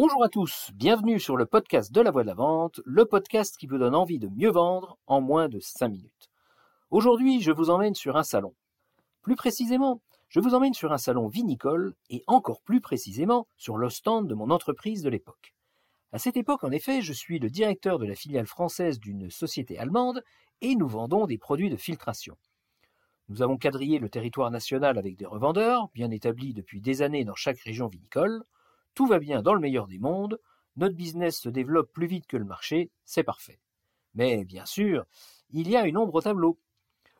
Bonjour à tous, bienvenue sur le podcast de la voix de la vente, le podcast qui vous donne envie de mieux vendre en moins de 5 minutes. Aujourd'hui, je vous emmène sur un salon. Plus précisément, je vous emmène sur un salon vinicole et encore plus précisément sur le stand de mon entreprise de l'époque. À cette époque, en effet, je suis le directeur de la filiale française d'une société allemande et nous vendons des produits de filtration. Nous avons quadrillé le territoire national avec des revendeurs, bien établis depuis des années dans chaque région vinicole. Tout va bien dans le meilleur des mondes, notre business se développe plus vite que le marché, c'est parfait. Mais bien sûr, il y a une ombre au tableau.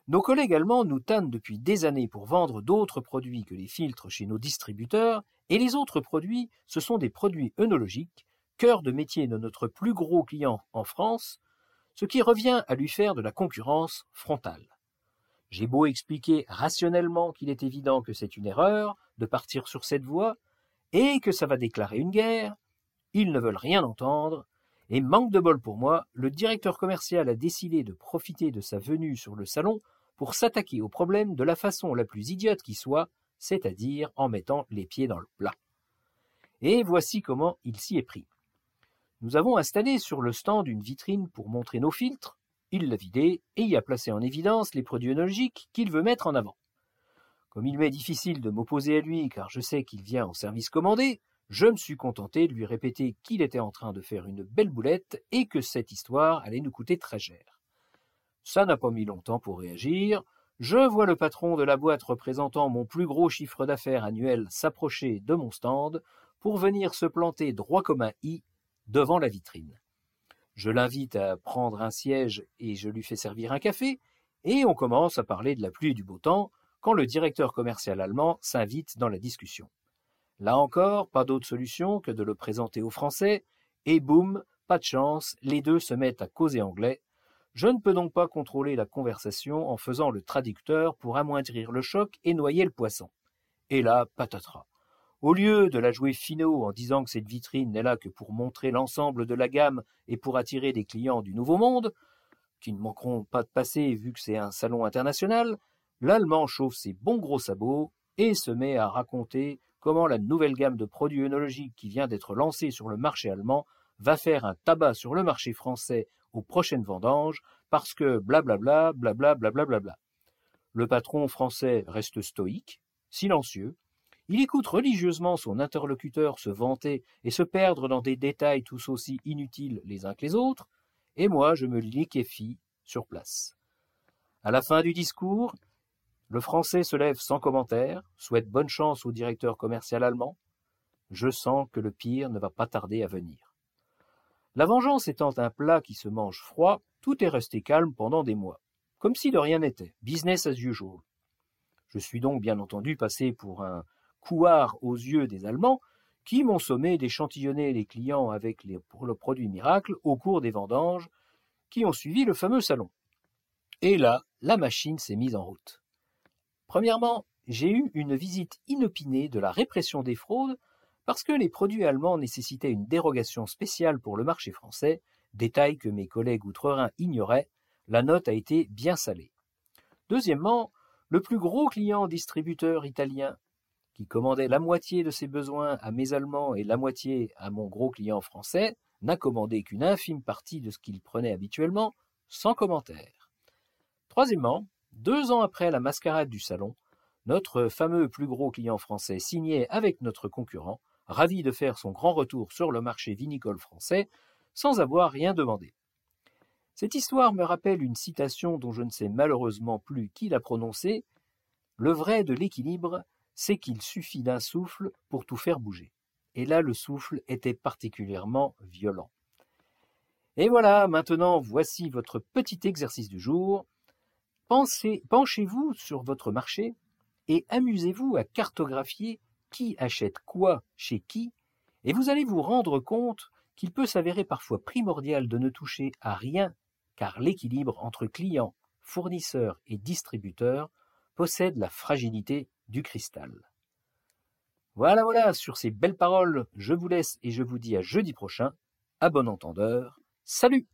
Nos collègues allemands nous tannent depuis des années pour vendre d'autres produits que les filtres chez nos distributeurs, et les autres produits, ce sont des produits œnologiques, cœur de métier de notre plus gros client en France, ce qui revient à lui faire de la concurrence frontale. J'ai beau expliquer rationnellement qu'il est évident que c'est une erreur de partir sur cette voie, et que ça va déclarer une guerre, ils ne veulent rien entendre, et manque de bol pour moi, le directeur commercial a décidé de profiter de sa venue sur le salon pour s'attaquer au problème de la façon la plus idiote qui soit, c'est-à-dire en mettant les pieds dans le plat. Et voici comment il s'y est pris. Nous avons installé sur le stand une vitrine pour montrer nos filtres, il l'a vidé et y a placé en évidence les produits œnologiques qu'il veut mettre en avant. Comme il m'est difficile de m'opposer à lui car je sais qu'il vient en service commandé, je me suis contenté de lui répéter qu'il était en train de faire une belle boulette et que cette histoire allait nous coûter très cher. Ça n'a pas mis longtemps pour réagir. Je vois le patron de la boîte représentant mon plus gros chiffre d'affaires annuel s'approcher de mon stand pour venir se planter droit comme un i devant la vitrine. Je l'invite à prendre un siège et je lui fais servir un café, et on commence à parler de la pluie et du beau temps, quand le directeur commercial allemand s'invite dans la discussion. Là encore, pas d'autre solution que de le présenter aux Français, et boum, pas de chance, les deux se mettent à causer anglais. Je ne peux donc pas contrôler la conversation en faisant le traducteur pour amoindrir le choc et noyer le poisson. Et là, patatras. Au lieu de la jouer finot en disant que cette vitrine n'est là que pour montrer l'ensemble de la gamme et pour attirer des clients du Nouveau Monde, qui ne manqueront pas de passer vu que c'est un salon international, l'Allemand chauffe ses bons gros sabots et se met à raconter comment la nouvelle gamme de produits œnologiques qui vient d'être lancée sur le marché allemand va faire un tabac sur le marché français aux prochaines vendanges parce que blablabla, blablabla, blablabla. Le patron français reste stoïque, silencieux. Il écoute religieusement son interlocuteur se vanter et se perdre dans des détails tous aussi inutiles les uns que les autres, et moi je me liquéfie sur place. À la fin du discours, le Français se lève sans commentaire, souhaite bonne chance au directeur commercial allemand. Je sens que le pire ne va pas tarder à venir. La vengeance étant un plat qui se mange froid, tout est resté calme pendant des mois, comme si de rien n'était, business as usual. Je suis donc bien entendu passé pour un couard aux yeux des Allemands, qui m'ont sommé d'échantillonner les clients avec le produit miracle au cours des vendanges qui ont suivi le fameux salon. Et là, la machine s'est mise en route. Premièrement, j'ai eu une visite inopinée de la répression des fraudes parce que les produits allemands nécessitaient une dérogation spéciale pour le marché français, détail que mes collègues outre-Rhin ignoraient, la note a été bien salée. Deuxièmement, le plus gros client distributeur italien, qui commandait la moitié de ses besoins à mes Allemands et la moitié à mon gros client français, n'a commandé qu'une infime partie de ce qu'il prenait habituellement, sans commentaire. Troisièmement, deux ans après la mascarade du salon, notre fameux plus gros client français signait avec notre concurrent, ravi de faire son grand retour sur le marché vinicole français, sans avoir rien demandé. Cette histoire me rappelle une citation dont je ne sais malheureusement plus qui l'a prononcée. Le vrai de l'équilibre, c'est qu'il suffit d'un souffle pour tout faire bouger. Et là, le souffle était particulièrement violent. Et voilà, maintenant, voici votre petit exercice du jour penchez-vous sur votre marché et amusez-vous à cartographier qui achète quoi chez qui, et vous allez vous rendre compte qu'il peut s'avérer parfois primordial de ne toucher à rien, car l'équilibre entre clients, fournisseurs et distributeurs possède la fragilité du cristal. Voilà, voilà, sur ces belles paroles, je vous laisse et je vous dis à jeudi prochain. À bon entendeur. Salut